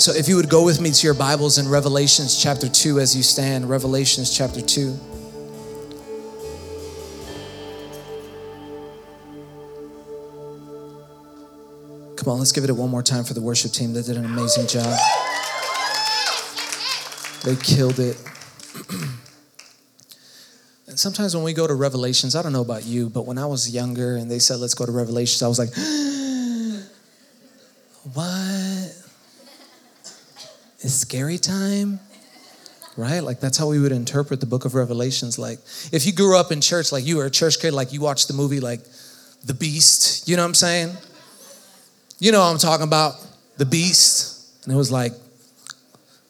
So if you would go with me to your Bibles in Revelations chapter 2 as you stand, Revelations chapter 2. Come on, let's give it one more time for the worship team. They did an amazing job. They killed it. and sometimes when we go to Revelations, I don't know about you, but when I was younger and they said, let's go to Revelations, I was like, what? It's scary time? Right? Like that's how we would interpret the book of Revelations. Like if you grew up in church, like you were a church kid, like you watched the movie like The Beast, you know what I'm saying? You know what I'm talking about, The Beast. And it was like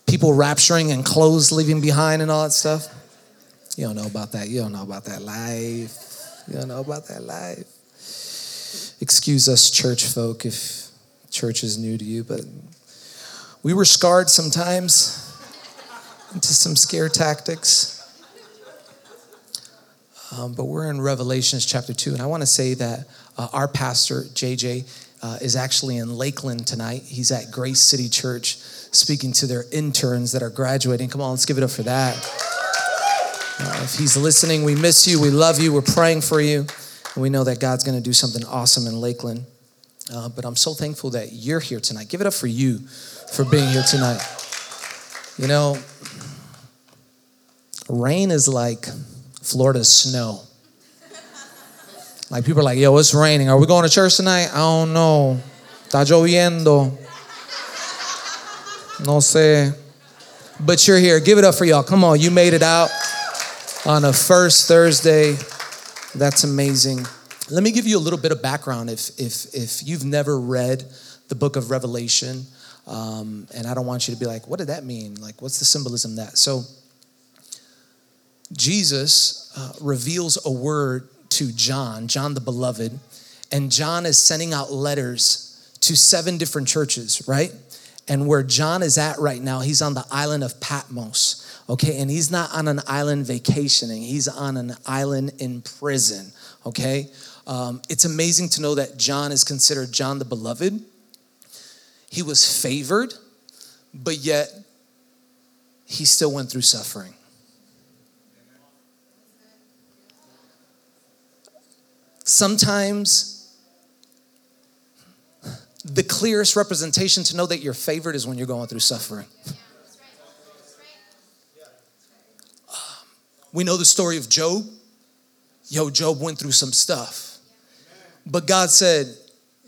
people rapturing and clothes leaving behind and all that stuff. You don't know about that. You don't know about that life. You don't know about that life. Excuse us, church folk, if church is new to you, but we were scarred sometimes into some scare tactics. Um, but we're in Revelations chapter 2, and I want to say that uh, our pastor, JJ, uh, is actually in Lakeland tonight. He's at Grace City Church speaking to their interns that are graduating. Come on, let's give it up for that. Uh, if he's listening, we miss you, we love you, we're praying for you, and we know that God's going to do something awesome in Lakeland. Uh, but I'm so thankful that you're here tonight. Give it up for you for being here tonight. You know, rain is like Florida snow. Like people are like, yo, it's raining. Are we going to church tonight? I don't know. Está lloviendo. No sé. But you're here. Give it up for y'all. Come on, you made it out on a first Thursday. That's amazing. Let me give you a little bit of background if if if you've never read the book of Revelation. Um, and I don't want you to be like, what did that mean? Like, what's the symbolism that? So, Jesus uh, reveals a word to John, John the beloved, and John is sending out letters to seven different churches, right? And where John is at right now, he's on the island of Patmos, okay? And he's not on an island vacationing, he's on an island in prison, okay? Um, it's amazing to know that John is considered John the beloved he was favored, but yet he still went through suffering. Sometimes the clearest representation to know that you're favored is when you're going through suffering. Um, we know the story of Job. Yo, Job went through some stuff. But God said,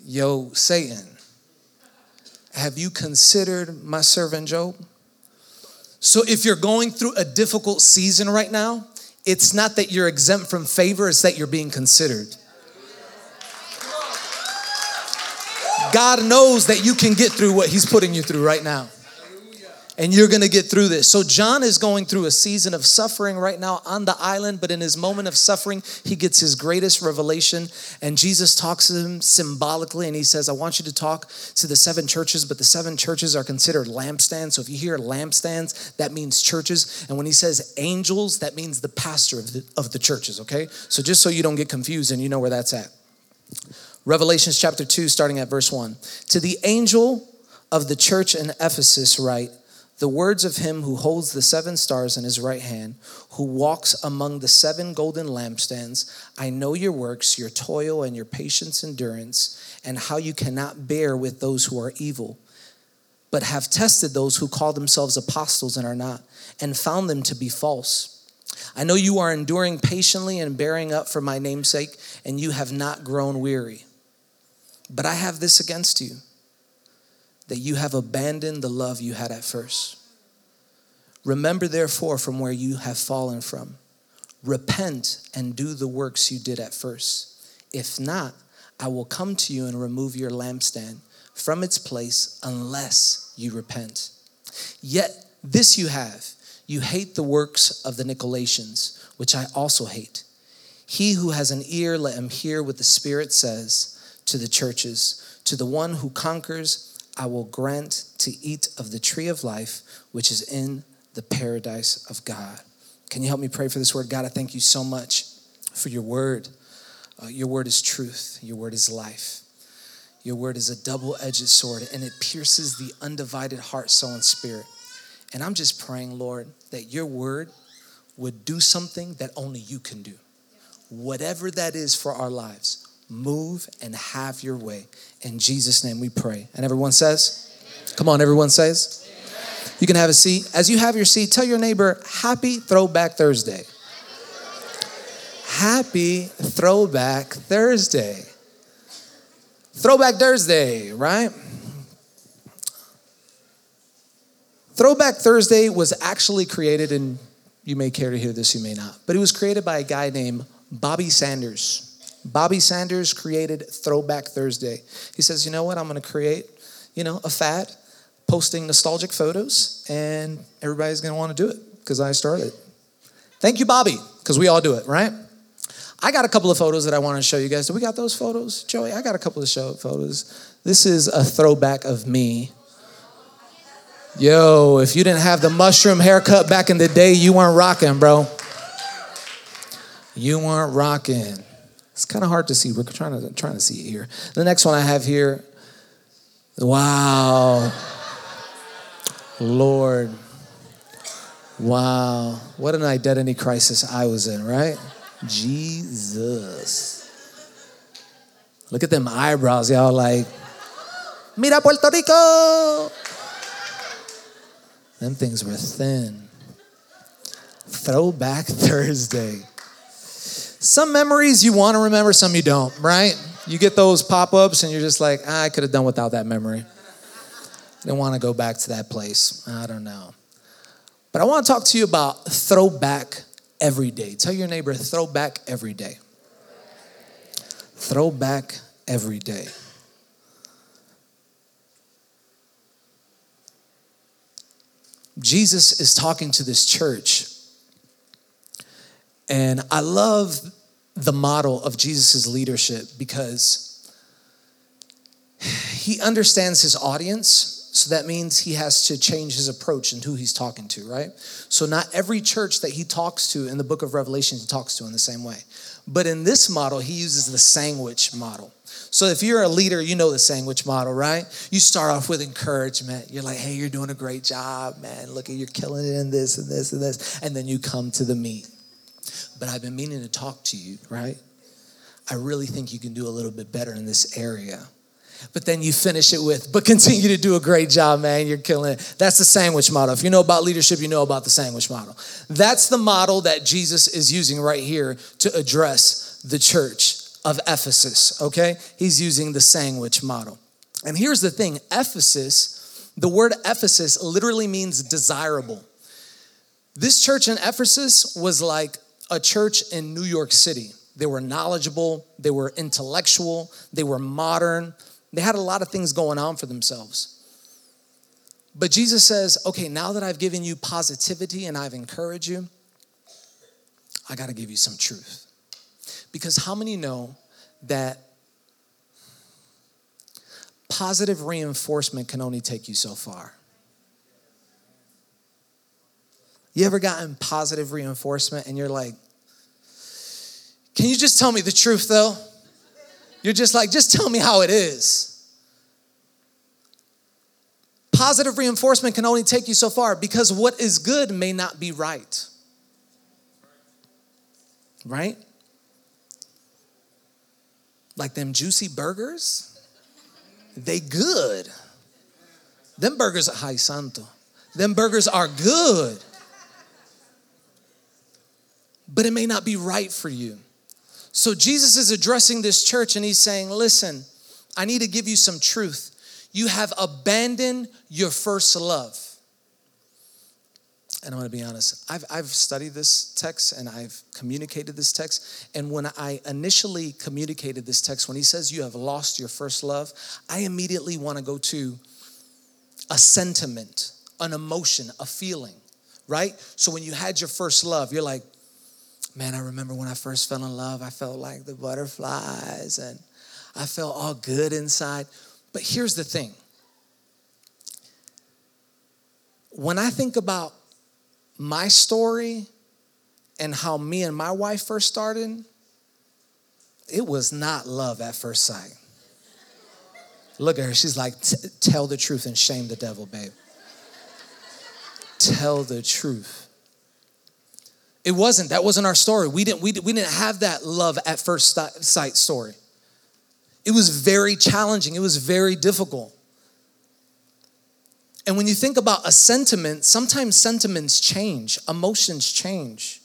Yo, Satan, have you considered my servant Job? So if you're going through a difficult season right now, it's not that you're exempt from favor, it's that you're being considered. God knows that you can get through what He's putting you through right now and you're going to get through this. So, John is going through a season of suffering right now on the island, but in his moment of suffering, he gets his greatest revelation. And Jesus talks to him symbolically, and he says, I want you to talk to the seven churches, but the seven churches are considered lampstands. So, if you hear lampstands, that means churches. And when he says angels, that means the pastor of the, of the churches, okay? So, just so you don't get confused and you know where that's at. Revelations chapter 2, starting at verse 1. To the angel of the church in Ephesus, write, the words of him who holds the seven stars in his right hand, who walks among the seven golden lampstands. I know your works, your toil, and your patience, endurance, and how you cannot bear with those who are evil, but have tested those who call themselves apostles and are not, and found them to be false. I know you are enduring patiently and bearing up for my namesake, and you have not grown weary. But I have this against you that you have abandoned the love you had at first. Remember, therefore, from where you have fallen from. Repent and do the works you did at first. If not, I will come to you and remove your lampstand from its place unless you repent. Yet This you have. You hate the works of the Nicolaitans, which I also hate. He who has an ear, let him hear what the Spirit says to the churches. To the one who conquers, I will grant to eat of the tree of life, which is in the paradise of God. Can you help me pray for this word? God, I thank you so much for your word. Uh, your word is truth, your word is life. Your word is a double edged sword, and it pierces the undivided heart, soul, and spirit. And I'm just praying, Lord, that your word would do something that only you can do. Whatever that is for our lives, move and have your way. In Jesus' name we pray. And everyone says, Come on, everyone says. You can have a seat. As you have your seat, tell your neighbor, Happy Throwback Thursday. Happy Throwback Thursday. Throwback Thursday, right? Throwback Thursday was actually created, and you may care to hear this, you may not, but it was created by a guy named Bobby Sanders. Bobby Sanders created Throwback Thursday. He says, you know what, I'm gonna create, you know, a fad, posting nostalgic photos, and everybody's gonna wanna do it because I started. Thank you, Bobby, because we all do it, right? I got a couple of photos that I want to show you guys. Do we got those photos, Joey? I got a couple of show photos. This is a throwback of me. Yo, if you didn't have the mushroom haircut back in the day, you weren't rocking, bro. You weren't rocking. It's kind of hard to see. We're trying to trying to see it here. The next one I have here. Wow. Lord. Wow. What an identity crisis I was in, right? Jesus. Look at them eyebrows, y'all like, Mira Puerto Rico. Them things were thin. Throwback Thursday. Some memories you want to remember, some you don't, right? You get those pop ups and you're just like, ah, I could have done without that memory. I don't want to go back to that place. I don't know. But I want to talk to you about throwback every day. Tell your neighbor, throwback every day. Throwback every day. Jesus is talking to this church. And I love the model of Jesus' leadership because he understands his audience. So that means he has to change his approach and who he's talking to, right? So not every church that he talks to in the book of Revelation he talks to in the same way. But in this model, he uses the sandwich model. So if you're a leader, you know the sandwich model, right? You start off with encouragement. You're like, hey, you're doing a great job, man. Look at you're killing it in this and this and this. And then you come to the meat. But I've been meaning to talk to you, right? I really think you can do a little bit better in this area. But then you finish it with, but continue to do a great job, man. You're killing it. That's the sandwich model. If you know about leadership, you know about the sandwich model. That's the model that Jesus is using right here to address the church of Ephesus, okay? He's using the sandwich model. And here's the thing Ephesus, the word Ephesus literally means desirable. This church in Ephesus was like a church in New York City. They were knowledgeable, they were intellectual, they were modern, they had a lot of things going on for themselves. But Jesus says, okay, now that I've given you positivity and I've encouraged you, I got to give you some truth. Because how many know that positive reinforcement can only take you so far? You ever gotten positive reinforcement and you're like, can you just tell me the truth though? You're just like, just tell me how it is. Positive reinforcement can only take you so far because what is good may not be right. Right? Like them juicy burgers, they good. Them burgers are high santo. Them burgers are good. But it may not be right for you. So Jesus is addressing this church and he's saying, Listen, I need to give you some truth. You have abandoned your first love. And I'm gonna be honest, I've, I've studied this text and I've communicated this text. And when I initially communicated this text, when he says you have lost your first love, I immediately wanna go to a sentiment, an emotion, a feeling, right? So when you had your first love, you're like, man, I remember when I first fell in love, I felt like the butterflies and I felt all good inside. But here's the thing when I think about my story and how me and my wife first started, it was not love at first sight. Look at her. She's like, tell the truth and shame the devil, babe. tell the truth. It wasn't. That wasn't our story. We didn't, we, we didn't have that love at first sight story. It was very challenging. It was very difficult. And when you think about a sentiment, sometimes sentiments change, emotions change.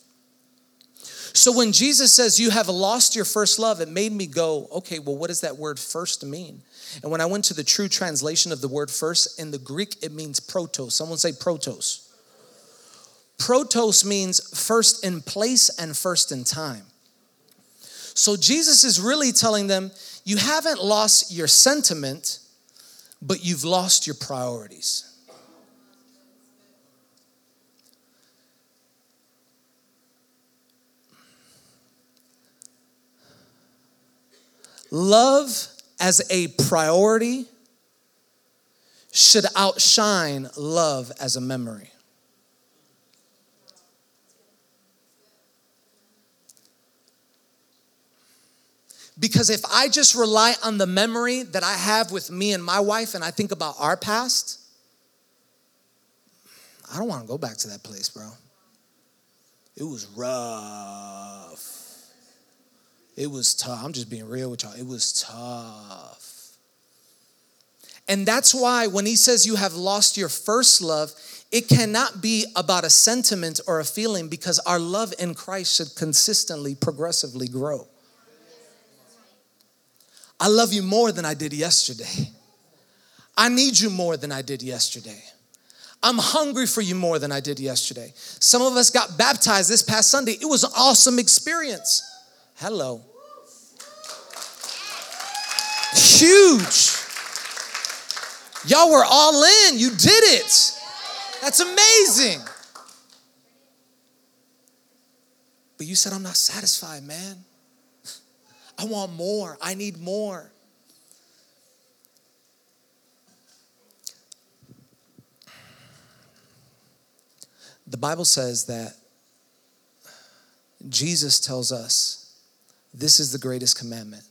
So when Jesus says, You have lost your first love, it made me go, Okay, well, what does that word first mean? And when I went to the true translation of the word first, in the Greek, it means protos. Someone say protos. Protos means first in place and first in time. So Jesus is really telling them, You haven't lost your sentiment, but you've lost your priorities. Love as a priority should outshine love as a memory. Because if I just rely on the memory that I have with me and my wife and I think about our past, I don't want to go back to that place, bro. It was rough. It was tough. I'm just being real with y'all. It was tough. And that's why when he says you have lost your first love, it cannot be about a sentiment or a feeling because our love in Christ should consistently, progressively grow. I love you more than I did yesterday. I need you more than I did yesterday. I'm hungry for you more than I did yesterday. Some of us got baptized this past Sunday. It was an awesome experience. Hello. Huge. Y'all were all in. You did it. That's amazing. But you said, I'm not satisfied, man. I want more. I need more. The Bible says that Jesus tells us this is the greatest commandment.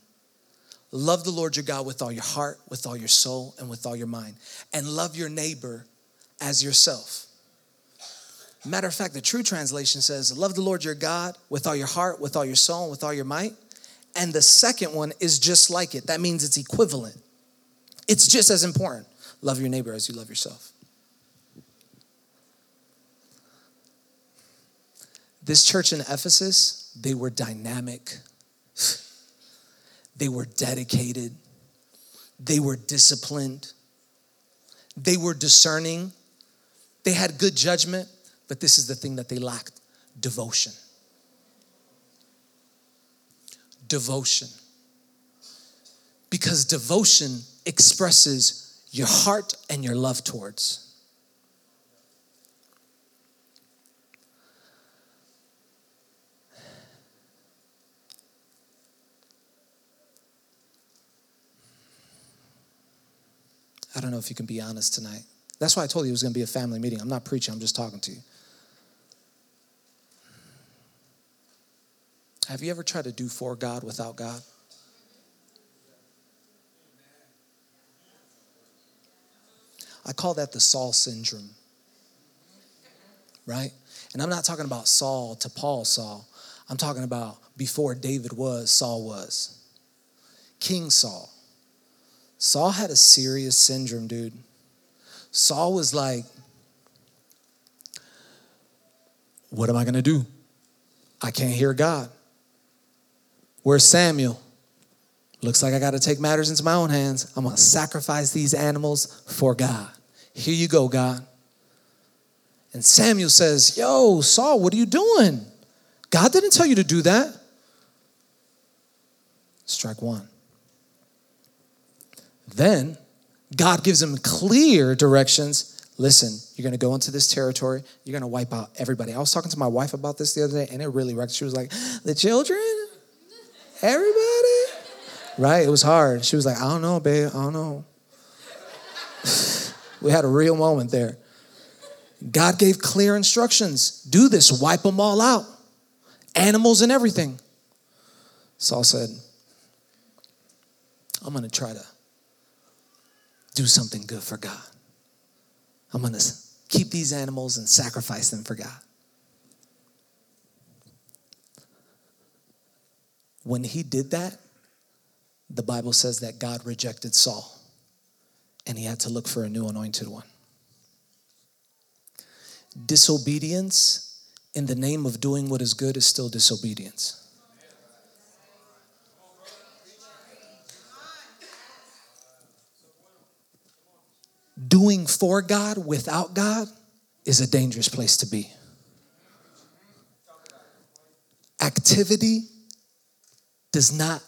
Love the Lord your God with all your heart, with all your soul, and with all your mind. And love your neighbor as yourself. Matter of fact, the true translation says, Love the Lord your God with all your heart, with all your soul, and with all your might. And the second one is just like it. That means it's equivalent. It's just as important. Love your neighbor as you love yourself. This church in Ephesus, they were dynamic they were dedicated, they were disciplined, they were discerning, they had good judgment, but this is the thing that they lacked devotion. Devotion. Because devotion expresses your heart and your love towards. I don't know if you can be honest tonight. That's why I told you it was going to be a family meeting. I'm not preaching, I'm just talking to you. Have you ever tried to do for God without God? I call that the Saul syndrome. Right? And I'm not talking about Saul to Paul Saul. I'm talking about before David was, Saul was. King Saul. Saul had a serious syndrome, dude. Saul was like, What am I gonna do? I can't hear God. Where's Samuel? Looks like I gotta take matters into my own hands. I'm gonna sacrifice these animals for God. Here you go, God. And Samuel says, Yo, Saul, what are you doing? God didn't tell you to do that. Strike one. Then God gives him clear directions listen, you're gonna go into this territory, you're gonna wipe out everybody. I was talking to my wife about this the other day, and it really wrecked. She was like, the children? Everybody? Right? It was hard. She was like, I don't know, babe, I don't know. we had a real moment there. God gave clear instructions do this, wipe them all out, animals and everything. Saul said, I'm gonna try to do something good for God. I'm gonna keep these animals and sacrifice them for God. When he did that, the Bible says that God rejected Saul and he had to look for a new anointed one. Disobedience in the name of doing what is good is still disobedience. Doing for God without God is a dangerous place to be. Activity does not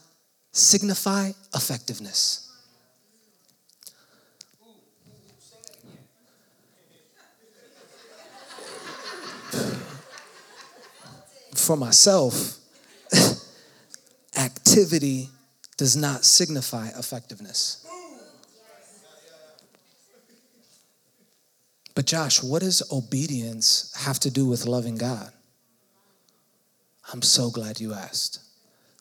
signify effectiveness. For myself, activity does not signify effectiveness. But, Josh, what does obedience have to do with loving God? I'm so glad you asked.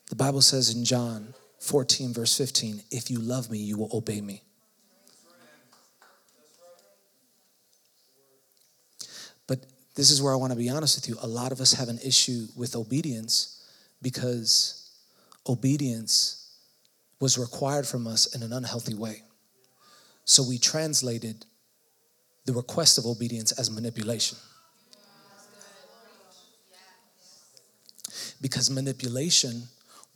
The Bible says in John 14, verse 15, if you love me, you will obey me. But this is where I want to be honest with you. A lot of us have an issue with obedience because obedience was required from us in an unhealthy way. So we translated the request of obedience as manipulation. Because manipulation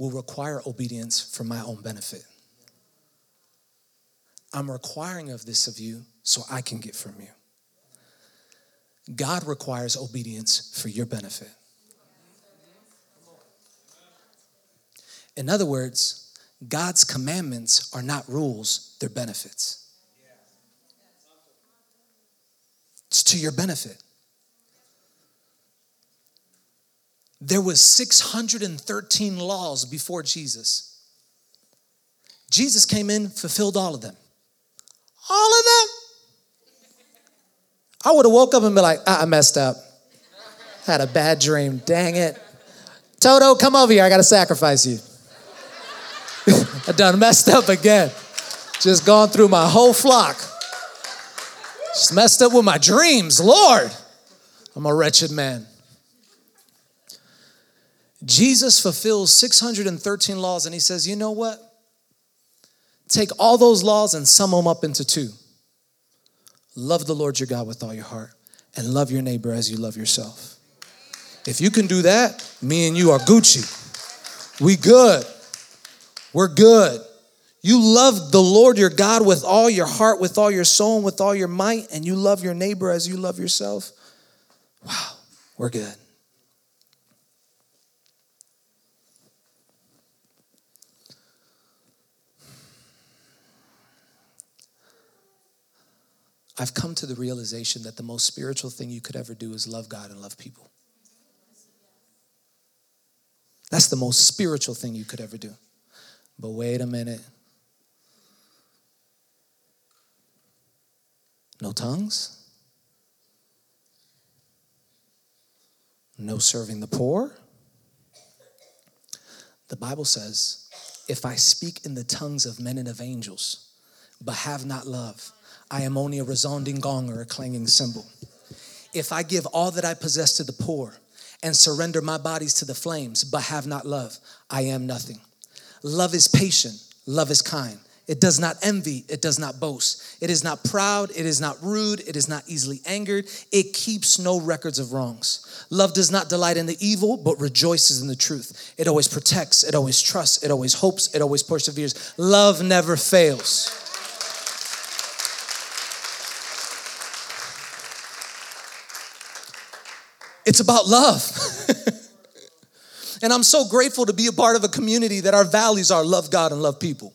will require obedience for my own benefit. I'm requiring of this of you so I can get from you. God requires obedience for your benefit. In other words, God's commandments are not rules, they're benefits. It's to your benefit. There was 613 laws before Jesus. Jesus came in, fulfilled all of them. All of them. I would have woke up and been like, ah, I messed up. Had a bad dream. Dang it. Toto, come over here. I got to sacrifice you. I done messed up again. Just gone through my whole flock. Just messed up with my dreams. Lord, I'm a wretched man. Jesus fulfills 613 laws and he says, You know what? Take all those laws and sum them up into two love the Lord your God with all your heart, and love your neighbor as you love yourself. If you can do that, me and you are Gucci. We good. We're good. You love the Lord your God with all your heart, with all your soul, and with all your might, and you love your neighbor as you love yourself. Wow, we're good. I've come to the realization that the most spiritual thing you could ever do is love God and love people. That's the most spiritual thing you could ever do. But wait a minute. No tongues? No serving the poor? The Bible says, if I speak in the tongues of men and of angels, but have not love, I am only a resounding gong or a clanging cymbal. If I give all that I possess to the poor and surrender my bodies to the flames, but have not love, I am nothing. Love is patient, love is kind. It does not envy, it does not boast. It is not proud, it is not rude, it is not easily angered. It keeps no records of wrongs. Love does not delight in the evil, but rejoices in the truth. It always protects, it always trusts, it always hopes, it always perseveres. Love never fails. It's about love. and I'm so grateful to be a part of a community that our values are love God and love people.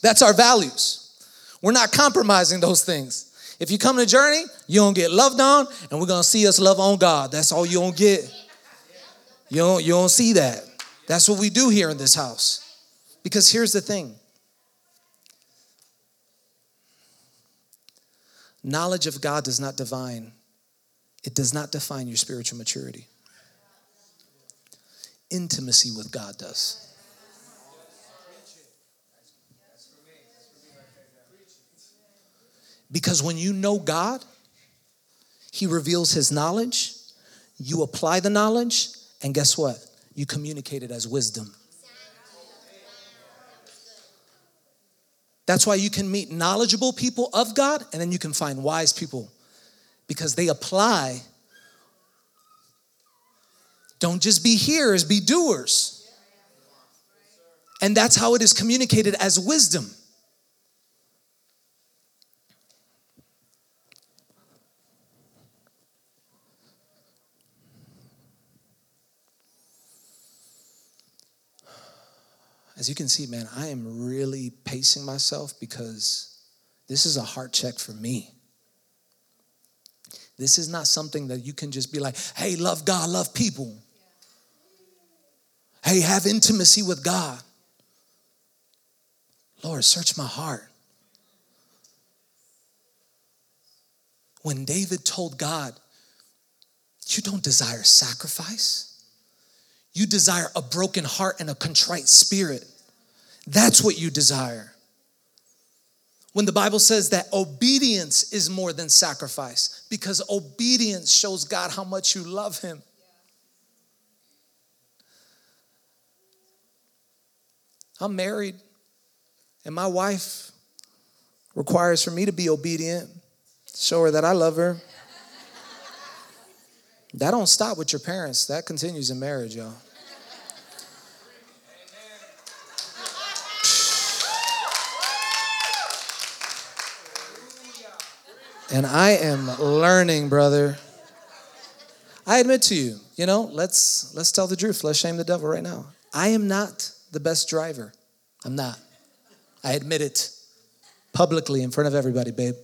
That's our values. We're not compromising those things. If you come to Journey, you don't get loved on, and we're gonna see us love on God. That's all you don't get. You don't, you don't see that. That's what we do here in this house. Because here's the thing knowledge of God does not define, it does not define your spiritual maturity. Intimacy with God does. Because when you know God, He reveals His knowledge, you apply the knowledge, and guess what? You communicate it as wisdom. That's why you can meet knowledgeable people of God and then you can find wise people because they apply. Don't just be hearers, be doers. And that's how it is communicated as wisdom. as you can see, man, I am really pacing myself because this is a heart check for me. This is not something that you can just be like, hey, love God, love people. Hey, have intimacy with God. Lord, search my heart. When David told God, You don't desire sacrifice, you desire a broken heart and a contrite spirit. That's what you desire. When the Bible says that obedience is more than sacrifice, because obedience shows God how much you love Him. I'm married, and my wife requires for me to be obedient, show her that I love her. That don't stop with your parents, that continues in marriage, y'all. And I am learning, brother. I admit to you, you know, let's let's tell the truth. Let's shame the devil right now. I am not the best driver. I'm not. I admit it publicly in front of everybody, babe.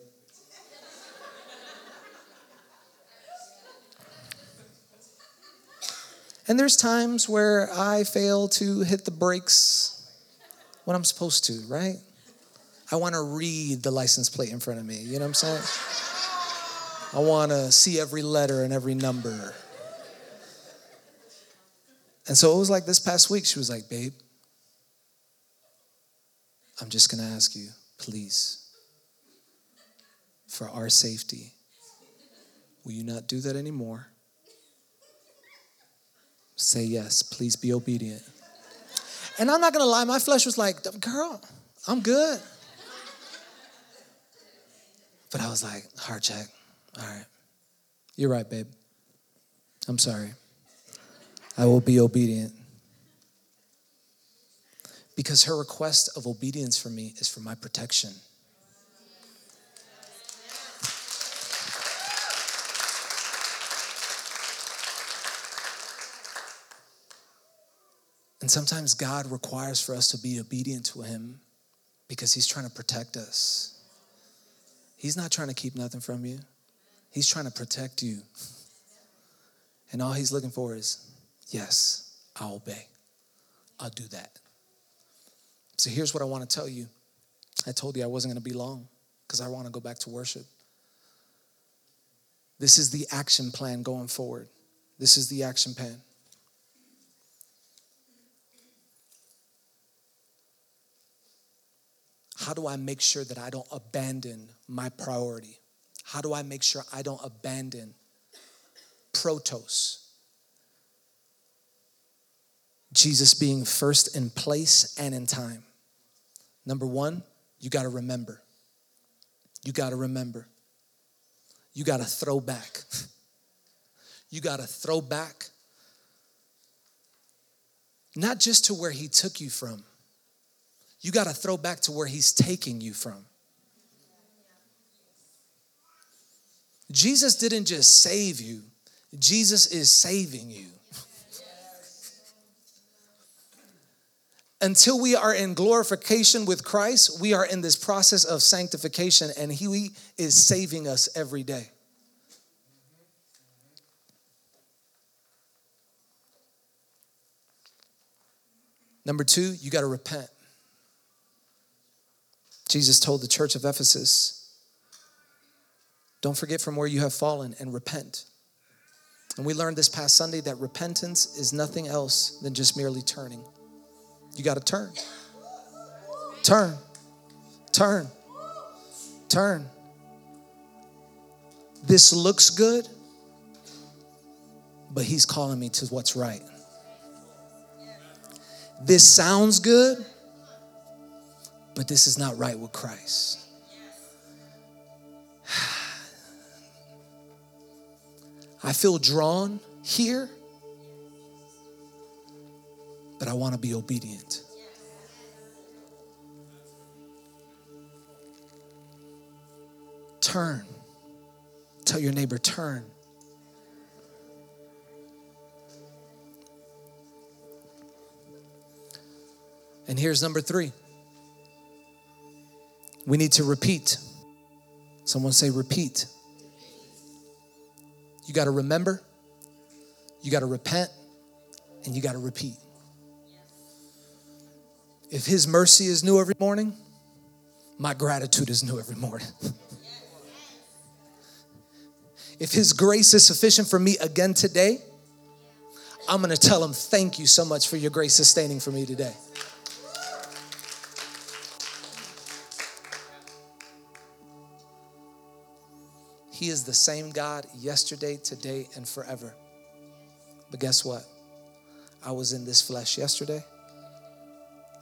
And there's times where I fail to hit the brakes when I'm supposed to, right? I want to read the license plate in front of me. You know what I'm saying? I want to see every letter and every number. And so it was like this past week, she was like, Babe, I'm just going to ask you, please, for our safety, will you not do that anymore? Say yes, please be obedient. And I'm not going to lie, my flesh was like, Girl, I'm good. But I was like, heart check. All right. You're right, babe. I'm sorry. I will be obedient. Because her request of obedience for me is for my protection. And sometimes God requires for us to be obedient to Him because He's trying to protect us. He's not trying to keep nothing from you, He's trying to protect you. And all He's looking for is, yes, I'll obey. I'll do that. So here's what I want to tell you. I told you I wasn't going to be long because I want to go back to worship. This is the action plan going forward. This is the action plan. How do I make sure that I don't abandon my priority? How do I make sure I don't abandon protos? Jesus being first in place and in time. Number one, you got to remember. You got to remember. You got to throw back. You got to throw back, not just to where he took you from, you got to throw back to where he's taking you from. Jesus didn't just save you, Jesus is saving you. until we are in glorification with Christ, we are in this process of sanctification, and He is saving us every day. Number two, you got to repent. Jesus told the church of Ephesus, don't forget from where you have fallen and repent. And we learned this past Sunday that repentance is nothing else than just merely turning. You got to turn. Turn. Turn. Turn. This looks good, but he's calling me to what's right. This sounds good, but this is not right with Christ. I feel drawn here, but I want to be obedient. Turn. Tell your neighbor, turn. And here's number three we need to repeat. Someone say, repeat. You got to remember, you got to repent, and you got to repeat. If His mercy is new every morning, my gratitude is new every morning. if His grace is sufficient for me again today, I'm gonna tell Him, thank you so much for your grace sustaining for me today. He is the same God yesterday, today, and forever. But guess what? I was in this flesh yesterday.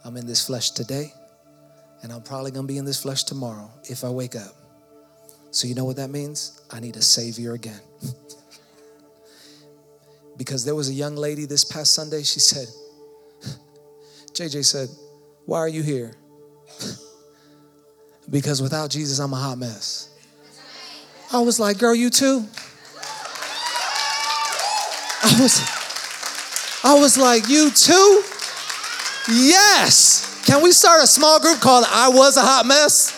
I'm in this flesh today. And I'm probably going to be in this flesh tomorrow if I wake up. So, you know what that means? I need a Savior again. because there was a young lady this past Sunday, she said, JJ said, Why are you here? because without Jesus, I'm a hot mess. I was like, girl, you too? I was, I was like, you too? Yes. Can we start a small group called I Was a Hot Mess?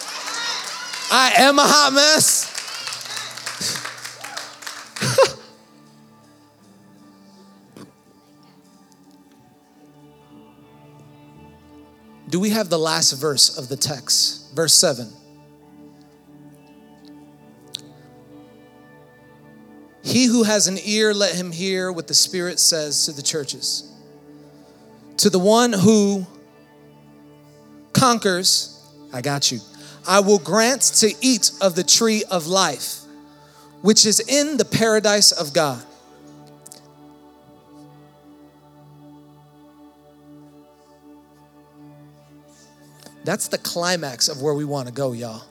I am a hot mess. Do we have the last verse of the text? Verse 7. He who has an ear, let him hear what the Spirit says to the churches. To the one who conquers, I got you. I will grant to eat of the tree of life, which is in the paradise of God. That's the climax of where we want to go, y'all.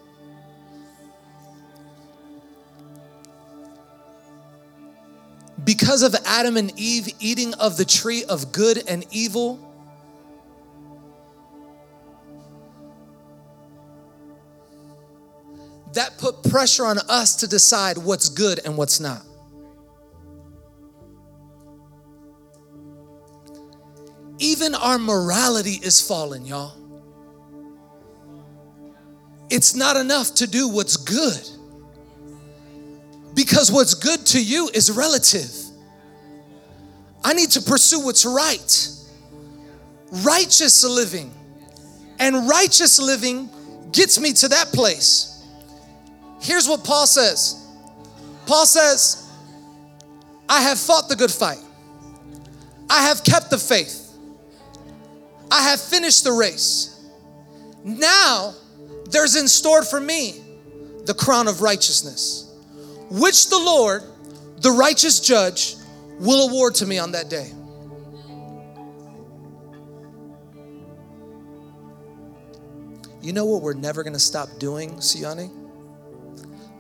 Because of Adam and Eve eating of the tree of good and evil, that put pressure on us to decide what's good and what's not. Even our morality is fallen, y'all. It's not enough to do what's good. Because what's good to you is relative. I need to pursue what's right. Righteous living. And righteous living gets me to that place. Here's what Paul says Paul says, I have fought the good fight, I have kept the faith, I have finished the race. Now there's in store for me the crown of righteousness which the Lord, the righteous judge, will award to me on that day. You know what we're never going to stop doing, Siani?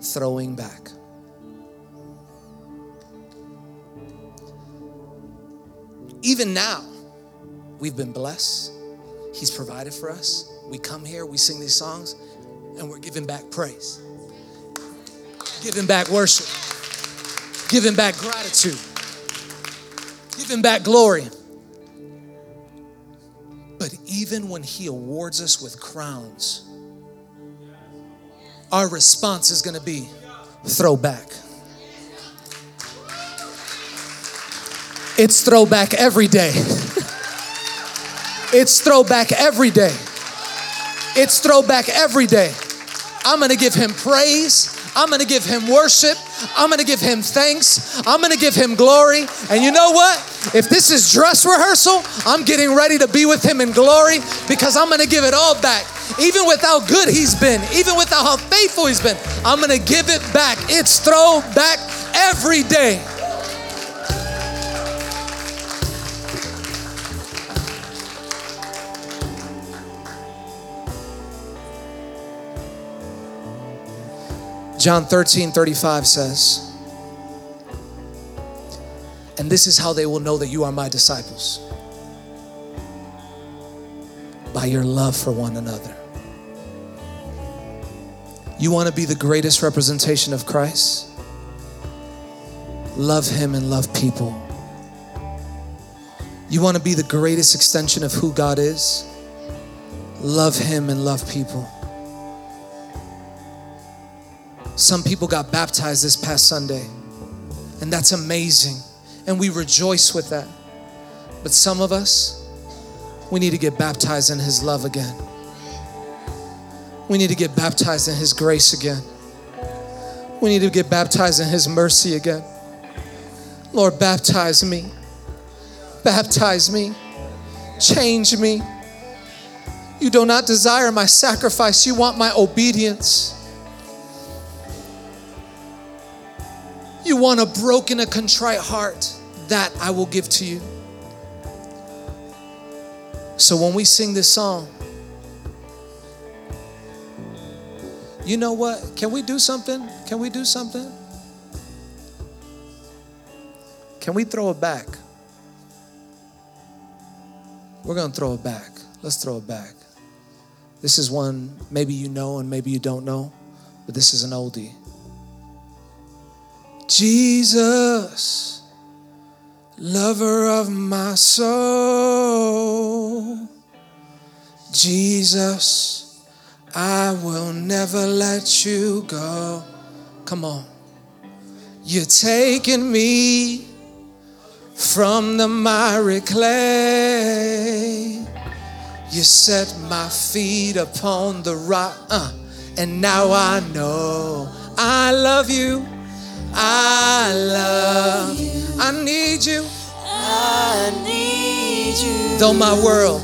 Throwing back. Even now, we've been blessed. He's provided for us. We come here, we sing these songs, and we're giving back praise giving back worship, giving back gratitude, giving back glory. But even when He awards us with crowns, our response is going to be throwback. It's throwback every day. It's throwback every day. It's throwback every day. I'm gonna give him praise. I'm gonna give him worship. I'm gonna give him thanks. I'm gonna give him glory. And you know what? If this is dress rehearsal, I'm getting ready to be with him in glory because I'm gonna give it all back. Even with how good he's been, even with how faithful he's been, I'm gonna give it back. It's throwback every day. John 13 35 says, And this is how they will know that you are my disciples by your love for one another. You want to be the greatest representation of Christ? Love Him and love people. You want to be the greatest extension of who God is? Love Him and love people. Some people got baptized this past Sunday, and that's amazing. And we rejoice with that. But some of us, we need to get baptized in His love again. We need to get baptized in His grace again. We need to get baptized in His mercy again. Lord, baptize me. Baptize me. Change me. You do not desire my sacrifice, you want my obedience. You want a broken, a contrite heart, that I will give to you. So when we sing this song, you know what? Can we do something? Can we do something? Can we throw it back? We're going to throw it back. Let's throw it back. This is one maybe you know and maybe you don't know, but this is an oldie. Jesus, lover of my soul. Jesus, I will never let you go. Come on. You're taking me from the miry clay. You set my feet upon the rock, uh, and now I know I love you. I love you. I need you. I need you. Though my world,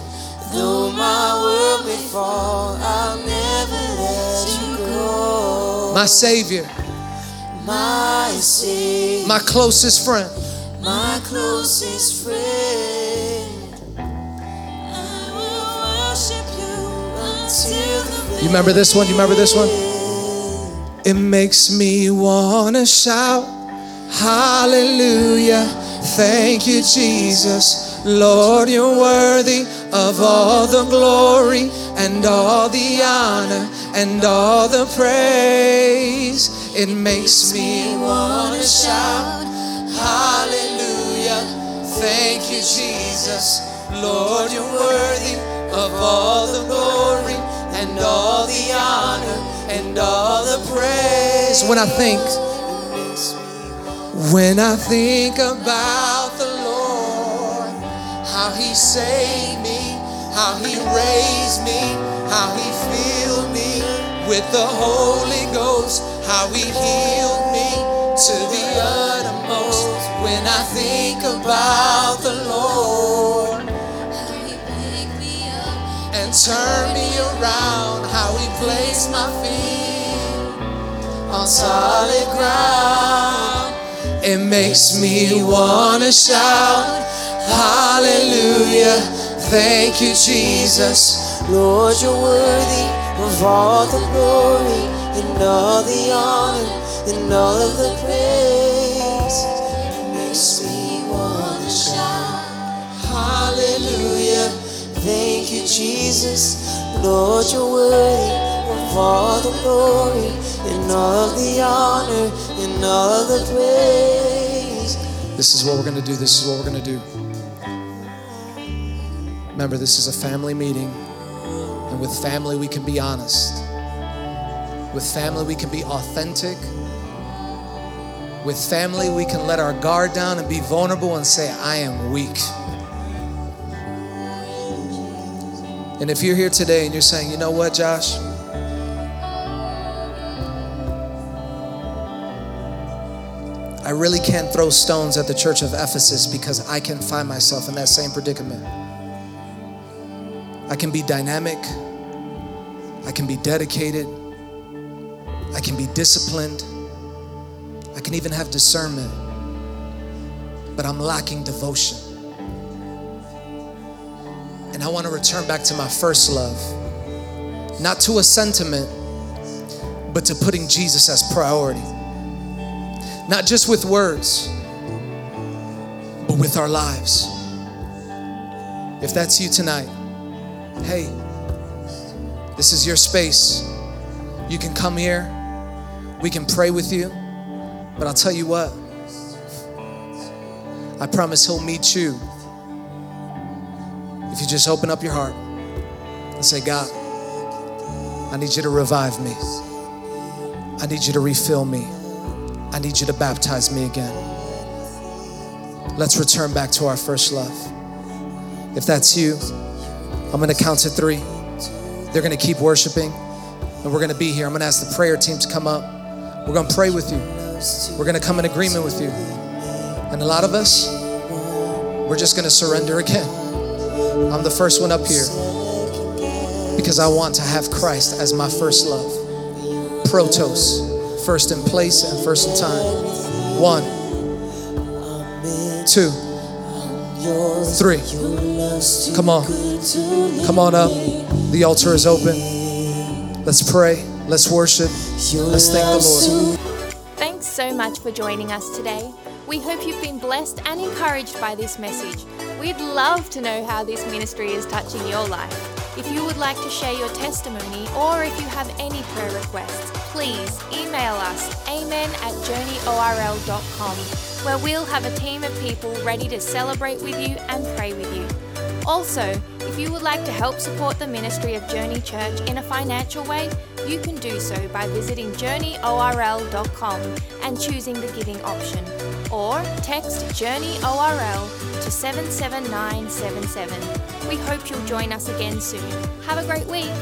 Though my world may fall, I'll never let you go. my Savior, My Savior, my closest friend. my closest friend. I will worship you until the You remember this one? You remember this one? It makes me wanna shout, Hallelujah. Thank you, Jesus. Lord, you're worthy of all the glory and all the honor and all the praise. It makes me wanna shout, Hallelujah. Thank you, Jesus. Lord, you're worthy of all the glory and all the honor and all the praise. When I think, when I think about the Lord, how He saved me, how He raised me, how He filled me with the Holy Ghost, how He healed me to the uttermost. When I think about the turn me around, how He placed my feet on solid ground. It makes me wanna shout, Hallelujah. Thank you, Jesus. Lord, you're worthy of all the glory and all the honor and all of the praise. Jesus. Lord, you're worthy of all the glory and all the honor and all the praise. This is what we're gonna do. This is what we're gonna do. Remember, this is a family meeting, and with family, we can be honest. With family, we can be authentic. With family, we can let our guard down and be vulnerable and say, I am weak. And if you're here today and you're saying, you know what, Josh? I really can't throw stones at the church of Ephesus because I can find myself in that same predicament. I can be dynamic, I can be dedicated, I can be disciplined, I can even have discernment, but I'm lacking devotion. And I want to return back to my first love, not to a sentiment, but to putting Jesus as priority not just with words, but with our lives. If that's you tonight, hey, this is your space. You can come here, we can pray with you, but I'll tell you what, I promise He'll meet you if you just open up your heart and say, God, I need you to revive me, I need you to refill me. I need you to baptize me again. Let's return back to our first love. If that's you, I'm gonna count to three. They're gonna keep worshiping, and we're gonna be here. I'm gonna ask the prayer team to come up. We're gonna pray with you. We're gonna come in agreement with you. And a lot of us, we're just gonna surrender again. I'm the first one up here because I want to have Christ as my first love. Protos first in place and first in time. One, two, three. Come on. Come on up. The altar is open. Let's pray. Let's worship. Let's thank the Lord. Thanks so much for joining us today. We hope you've been blessed and encouraged by this message. We'd love to know how this ministry is touching your life. If you would like to share your testimony or if you have any prayer requests, please email us amen at journeyorl.com where we'll have a team of people ready to celebrate with you and pray with you. Also, if you would like to help support the ministry of Journey Church in a financial way, you can do so by visiting journeyorl.com and choosing the giving option. Or text JourneyORL to 77977. We hope you'll join us again soon. Have a great week.